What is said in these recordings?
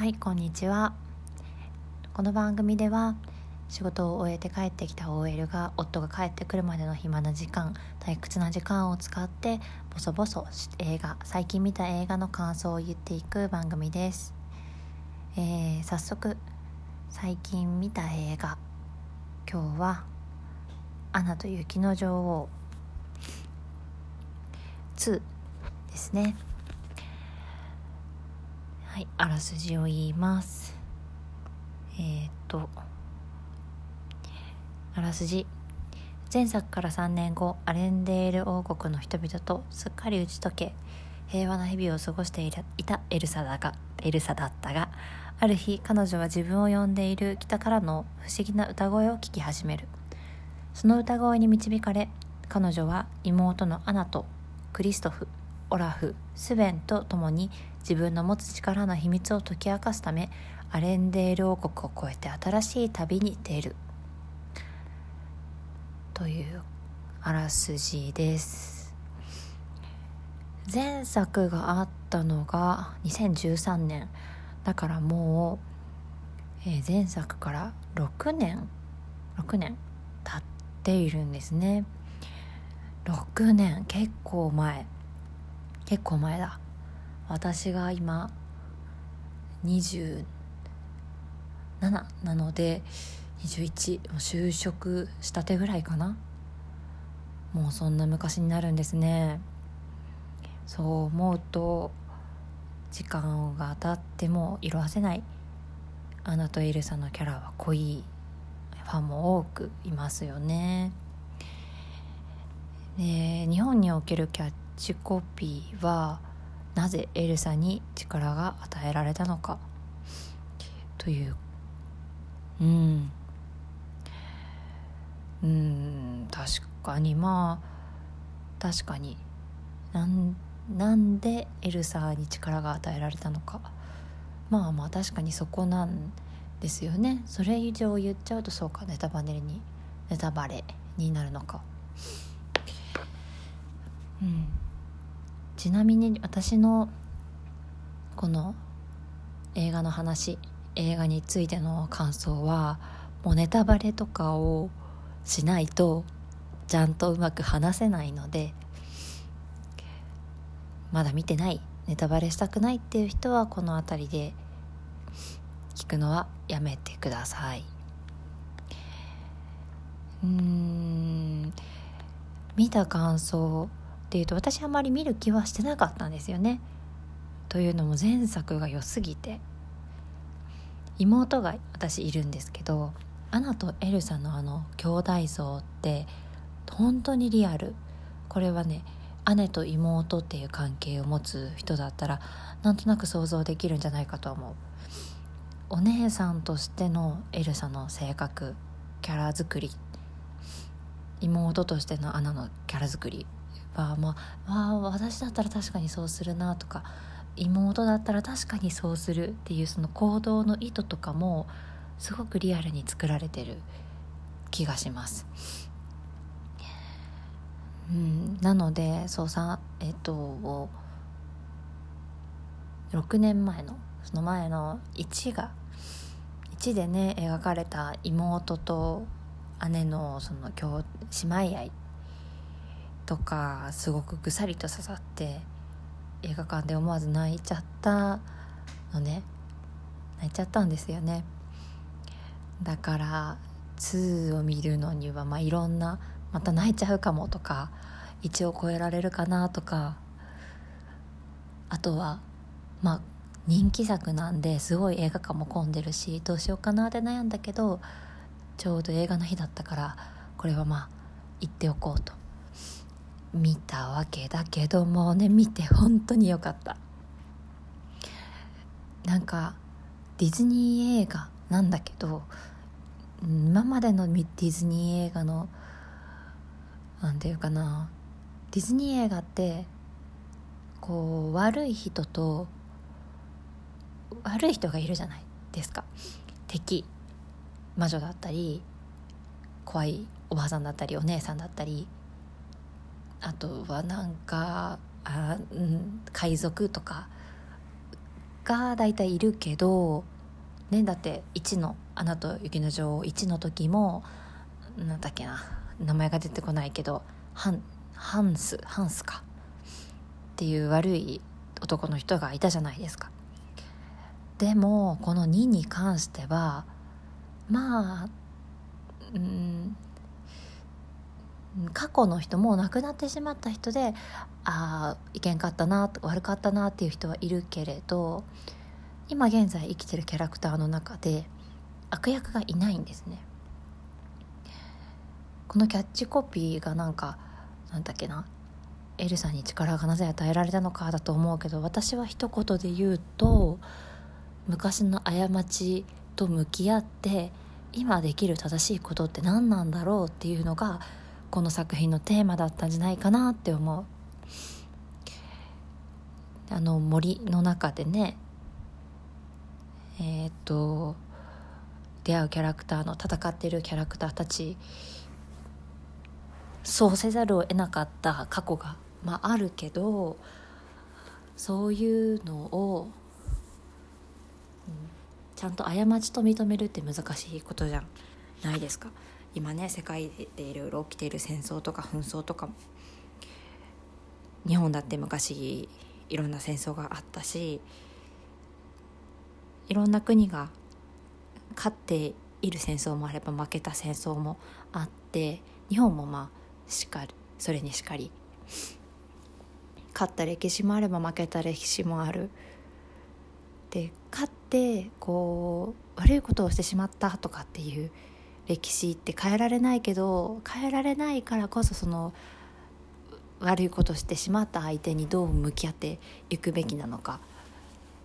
はいこんにちは。この番組では仕事を終えて帰ってきた OL が夫が帰ってくるまでの暇な時間退屈な時間を使ってボソボソ映画最近見た映画の感想を言っていく番組です、えー、早速最近見た映画今日は「アナと雪の女王。2」ですね。いあらすじを言います。えー、っとあらすじ。前作から3年後アレンデール王国の人々とすっかり打ち解け平和な日々を過ごしていたエルサだがエルサだったがある日彼女は自分を呼んでいる北からの不思議な歌声を聞き始める。その歌声に導かれ彼女は妹のアナとクリストフオラフスベンと共に自分の持つ力の秘密を解き明かすためアレンデール王国を越えて新しい旅に出る。というあらすじです。前作があったのが2013年。だからもう、えー、前作から6年6年経っているんですね。6年。結構前。結構前だ。私が今27なので21就職したてぐらいかな。もうそんな昔になるんですね。そう思うと時間が経っても色あせない。アナとエルサのキャラは濃いファンも多くいますよね。で日本におけるキャッチコピーはなぜエルサに力が与えられたのか。という。うん。うん確かに。まあ確かに。なんなんでエルサに力が与えられたのか。まあまあ確かにそこなんですよね。それ以上言っちゃうとそうか。ネタバレに。ネタバレになるのか。うん。ちなみに私のこの映画の話映画についての感想はもうネタバレとかをしないとちゃんとうまく話せないのでまだ見てない。ネタバレしたくないっていう人はこの辺りで聞くのはやめてください。うん。見た感想っていうと私あまり見る気はしてなかったんですよね。というのも前作が良すぎて。妹が私いるんですけどアナとエルサのあの兄弟像って本当にリアル。これはね姉と妹っていう関係を持つ人だったらなんとなく想像できるんじゃないかと思う。お姉さんとしてのエルサの性格キャラ作り。妹としてのアナのキャラ作り。はまあ、あ、私だったら確かにそうするなとか妹だったら確かにそうするっていうその行動の意図とかもすごくリアルに作られてる気がします。うん、なのでそうさえっと6年前のその前の1が1でね描かれた妹と姉のその姉妹愛とかすごくぐさりと刺さって映画館で思わず泣いちゃったのね。泣いちゃったんですよね。だから2を見るのにはまあいろんなまた泣いちゃうかもとか1を超えられるかなとかあとはまあ人気作なんですごい映画館も混んでるしどうしようかなって悩んだけどちょうど映画の日だったからこれはまあ行っておこうと。見たわけだけどもね見て本当によかった。なんかディズニー映画なんだけど今までのディズニー映画の何て言うかなディズニー映画ってこう悪い人と悪い人がいるじゃない？ですか。敵魔女だったり怖いおばあさんだったりお姉さんだったりあとはなんかあ、うん、海賊とかが大体いるけどねだって1の「アナと雪の女王」1の時もなんだっけな名前が出てこないけどハンハンスハンスかっていう悪い男の人がいたじゃないですか。でもこの2に関してはまあうん過去の人もう亡くなってしまった人でああいけんかったな悪かったなっていう人はいるけれど今現在生きてるキャラクターの中で悪役がいないんですね。このキャッチコピーがなんかなんだっけなエルサに力がなぜ与えられたのかだと思うけど私は一言で言うと昔の過ちと向き合って今できる正しいことって何なんだろうっていうのがこの作品のテーマだったんじゃないかなって思う。あの森の中でねえー、っと出会うキャラクターの戦っているキャラクターたちそうせざるを得なかった過去が、まあ、あるけどそういうのを、うん、ちゃんと過ちと認めるって難しいことじゃないですか。今ね世界でいろいろ起きている戦争とか紛争とか日本だって昔いろんな戦争があったしいろんな国が勝っている戦争もあれば負けた戦争もあって日本もまあしかりそれにしかり勝った歴史もあれば負けた歴史もある。で勝ってこう悪いことをしてしまったとかっていう歴史って変えられないけど変えられないからこそその悪いことしてしまった相手にどう向き合っていくべきなのか。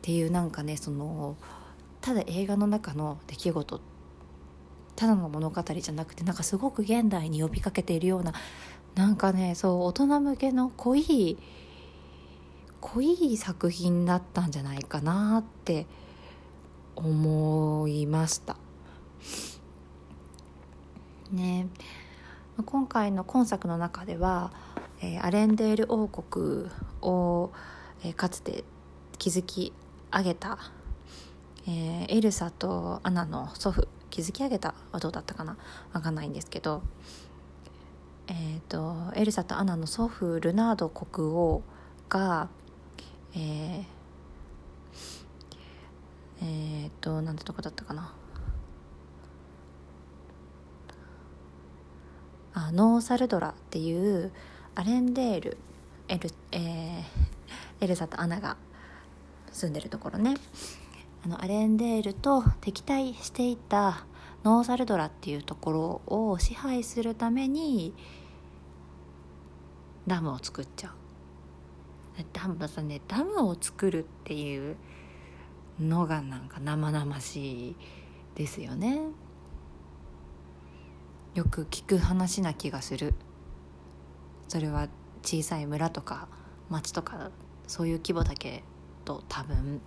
っていうなんかねそのただ映画の中の出来事ただの物語じゃなくてなんかすごく現代に呼びかけているようななんかねそう大人向けの濃い濃い作品だったんじゃないかなって思いました。ね。今回の今作の中ではえー、アレンデール王国を、えー、かつて築き上げた、えー、エルサとアナの祖父築き上げたはどうだったかな？分かんないんですけど、えーと、エルサとアナの祖父ルナード国王がえー、えー、となんてとこだったかな？あノーサルドラっていうアレンデールエル,、えー、エルサとアナが住んでるところね。あのアレンデールと敵対していたノーサルドラっていうところを支配するためにダムを作っちゃう。ダムさねダムを作るっていうのがなんか生々しいですよね。よく聞く話な気がする。それは小さい村とか町とかそういう規模だけと多分。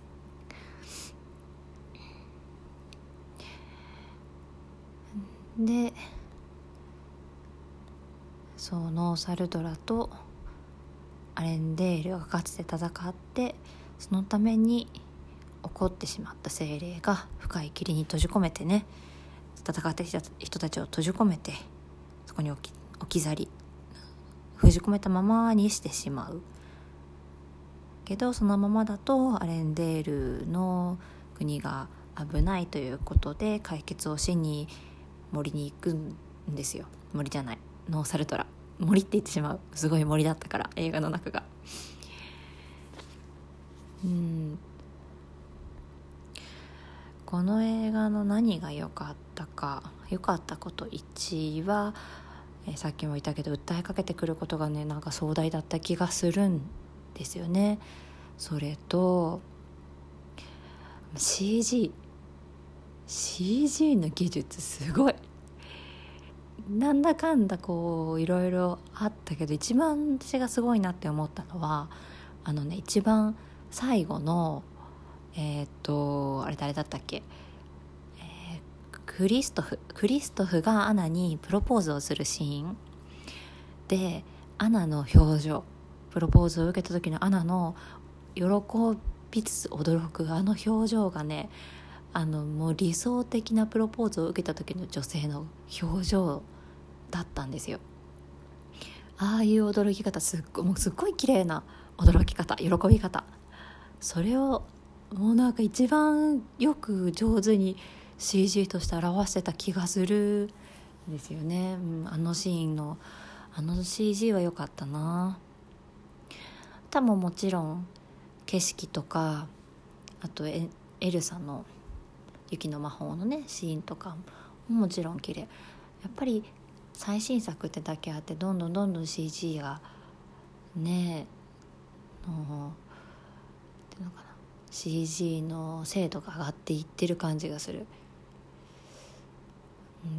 でそのサルドラとアレンデールがかつて戦ってそのために起こってしまった精霊が深い霧に閉じ込めてね戦ってきた人たちを閉じ込めてそこに置き置き去り封じ込めたままにしてしまう。けどそのままだとアレンデールの国が危ないということで解決をしに森に行くんですよ。森じゃない。ノーサルトラ。森って言ってしまう。すごい森だったから映画の中が。うん。この映画の何が良かったか良かったこと1位はえー、さっきも言ったけど訴えかけてくることがねなんか壮大だった気がするんですよね。それと CG CG の技術すごいなんだかんだこういろいろあったけど一番私がすごいなって思ったのはあのね一番最後のえっ、とあれ誰だったっけ？クリストフクリストフがアナにプロポーズをするシーン。でアナの表情プロポーズを受けた時のアナの喜びつつ驚くあの表情がねあのもう理想的なプロポーズを受けた時の女性の表情だったんですよ。ああいう驚き方すっごもうすっごい綺麗な驚き方喜び方。それをもうなんか一番よく上手に CG として表してた気がするんですよね、うん、あのシーンの。あの CG は良かったな。歌ももちろん景色とかあとエルサの雪の魔法のねシーンとかももちろん綺麗。やっぱり最新作ってだけあってどんどんどんどん CG がねえのっていうのかな。CG の精度が上がっていってる感じがする。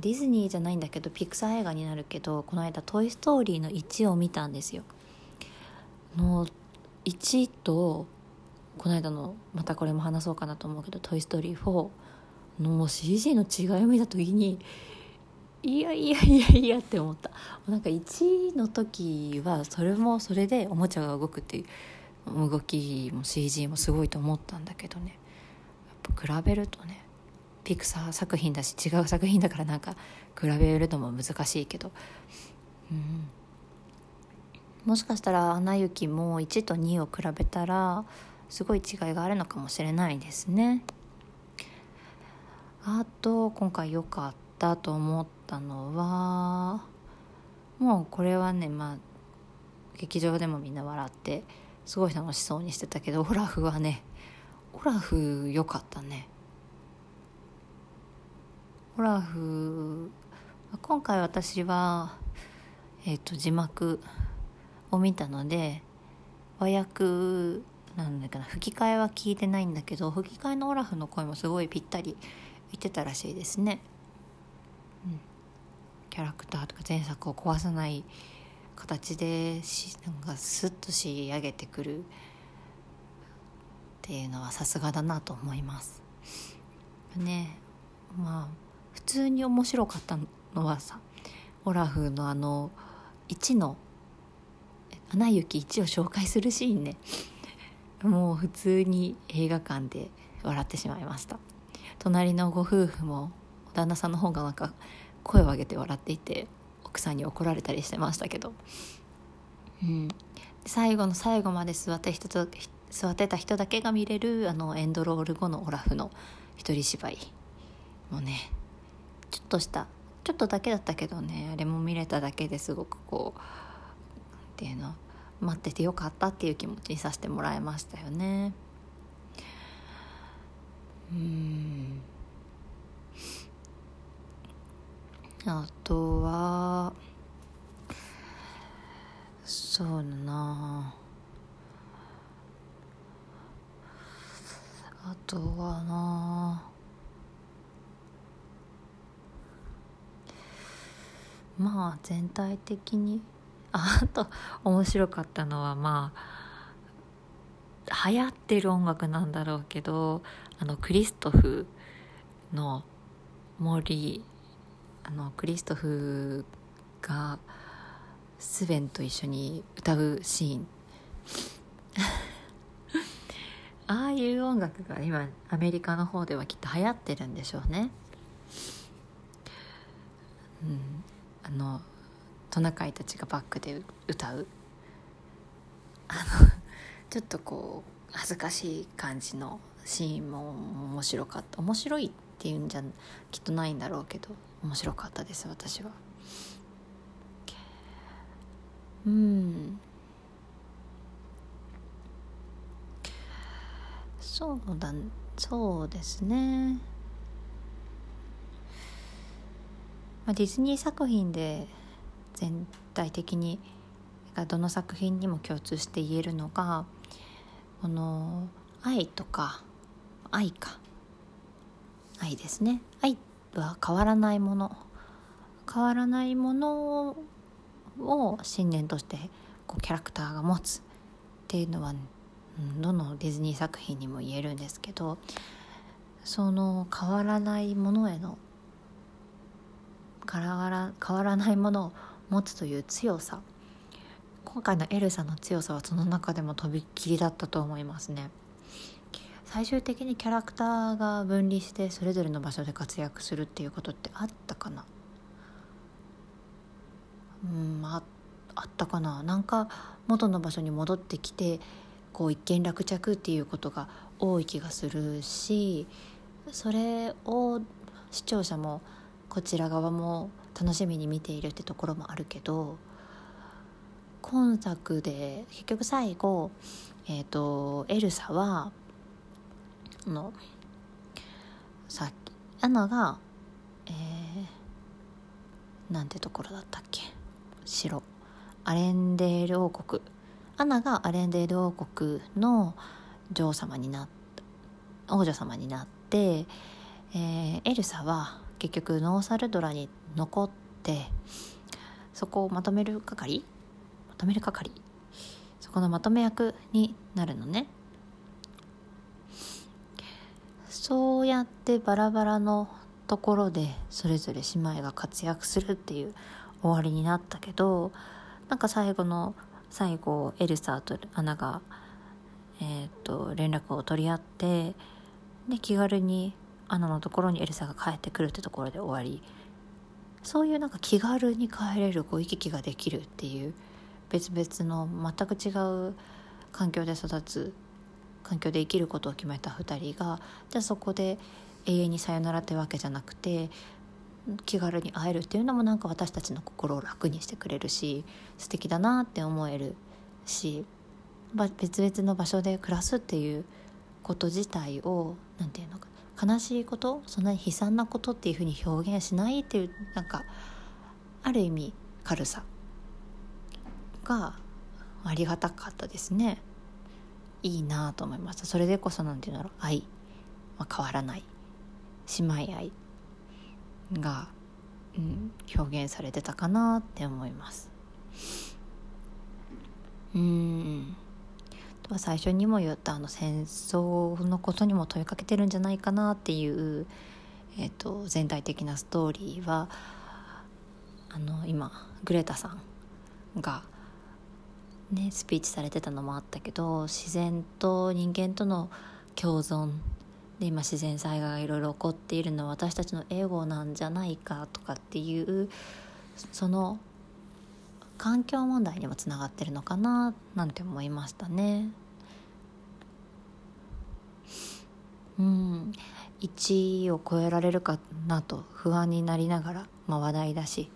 ディズニーじゃないんだけどピクサー映画になるけどこの間「トイ・ストーリー」の1を見たんですよ。の1とこの間のまたこれも話そうかなと思うけど「トイ・ストーリー4」の CG の違いを見た時にいやいやいやいやって思った。なんか1の時はそれもそれでおもちゃが動くっていう。動きも CG もすごいと思ったんだけどね。やっぱ比べるとねピクサー作品だし違う作品だからなんか比べるのも難しいけど、うん、もしかしたら「アナ雪」も1と2を比べたらすごい違いがあるのかもしれないですね。あと今回良かったと思ったのはもうこれはねまあ劇場でもみんな笑ってすごい楽しそうにしてたけどオラフはねオラフ良かったね。オラフ今回私はえっ、ー、と字幕を見たので和訳なんだかな吹き替えは聞いてないんだけど吹き替えのオラフの声もすごいぴったり言ってたらしいですね、うん、キャラクターとか前作を壊さない形でしなんかスッと仕上げてくるっていうのはさすがだなと思います。ねまあ普通に面白かったのはさオラフのあの1の「アナ雪1」を紹介するシーンね。もう普通に映画館で笑ってしまいました。隣のご夫婦も旦那さんの方がなんか声を上げて笑っていて奥さんに怒られたりしてましたけど、うん、最後の最後まで座って人と座ってた人だけが見れるあのエンドロール後のオラフの一人芝居もねちょっとしたちょっとだけだったけどねあれも見れただけですごくこうっていうの待っててよかったっていう気持ちにさせてもらいましたよね。うん。あとはそうだな。あとはな。まあ全体的に？あと面白かったのはまあ流行ってる音楽なんだろうけどあのクリストフの森あのクリストフがスベンと一緒に歌うシーン。ああいう音楽が今アメリカの方ではきっと流行ってるんでしょうね。うん、あのトナカイたちがバックで歌う。あのちょっとこう恥ずかしい感じのシーンも面白かった。面白いっていうんじゃきっとないんだろうけど。面白かったです私は。うん。そうだそうですね、まあ、ディズニー作品で全体的にどの作品にも共通して言えるのがこの愛とか愛か。愛ですね。愛は変わらないもの。変わらないものを信念としてこうキャラクターが持つっていうのは、うん、どのディズニー作品にも言えるんですけどその変わらないものへの変わら変わらないものを持つという強さ。今回のエルサの強さはその中でもとびっきりだったと思いますね。最終的にキャラクターが分離してそれぞれの場所で活躍するっていうことってあったかな？うんああったかな。なんか元の場所に戻ってきてこう一件落着っていうことが多い気がするしそれを視聴者もこちら側も楽しみに見ているってところもあるけど今作で結局最後、えーと、エルサはのさっきアナが、えー、なんてところだったっけ？城アレンデール王国。アナがアレンデール王国の女王様になった王女様になって、えー、エルサは結局ノーサルドラに残ってそこをまとめる係？まとめる係？そこのまとめ役になるのね。そうやってバラバラのところでそれぞれ姉妹が活躍するっていう終わりになったけどなんか最後の最後エルサとアナが、えーと、連絡を取り合ってで気軽にアナのところにエルサが帰ってくるってところで終わり。そういうなんか気軽に帰れるこう行き来ができるっていう別々の全く違う環境で育つ環境で生きることを決めた2人がじゃあそこで永遠にさよならってわけじゃなくて気軽に会えるっていうのもなんか私たちの心を楽にしてくれるし素敵だなって思えるし別々の場所で暮らすっていうこと自体を何て言うのか悲しいことそんなに悲惨なことっていうふうに表現しないっていうなんかある意味軽さがありがたかったですね。いいなと思いました。それでこそ何て言うんだろう。愛。は変わらない。姉妹愛。が、うん、表現されてたかなって思います。うん。とは最初にも言ったあの戦争のことにも問いかけてるんじゃないかなっていう、えーと、全体的なストーリーはあの今グレタさんが、ね、スピーチされてたのもあったけど自然と人間との共存で今自然災害がいろいろ起こっているのは私たちのエゴなんじゃないかとかっていうその環境問題にもつながってるのかななんて思いましたね。うん1位を超えられるかなと不安になりながら、まあ、話題だし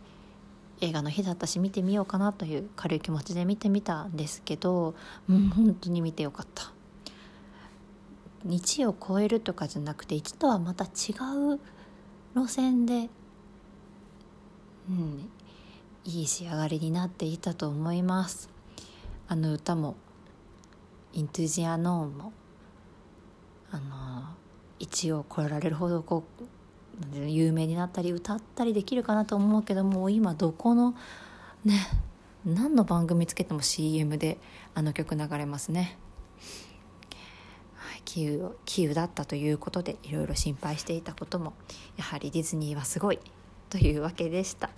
映画の日だったし見てみようかなという軽い気持ちで見てみたんですけど、うん、本当に見てよかった。1を超えるとかじゃなくて1とはまた違う路線で、うん、いい仕上がりになっていたと思いますあの歌も「イントゥジアノーンも」あの1を超えられるほどこう有名になったり歌ったりできるかなと思うけども今どこのね何の番組つけても CM であの曲流れますね。キーキーウだったということでいろいろ心配していたこともやはりディズニーはすごいというわけでした。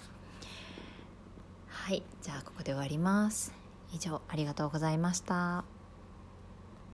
はいじゃあここで終わります。以上ありがとうございました。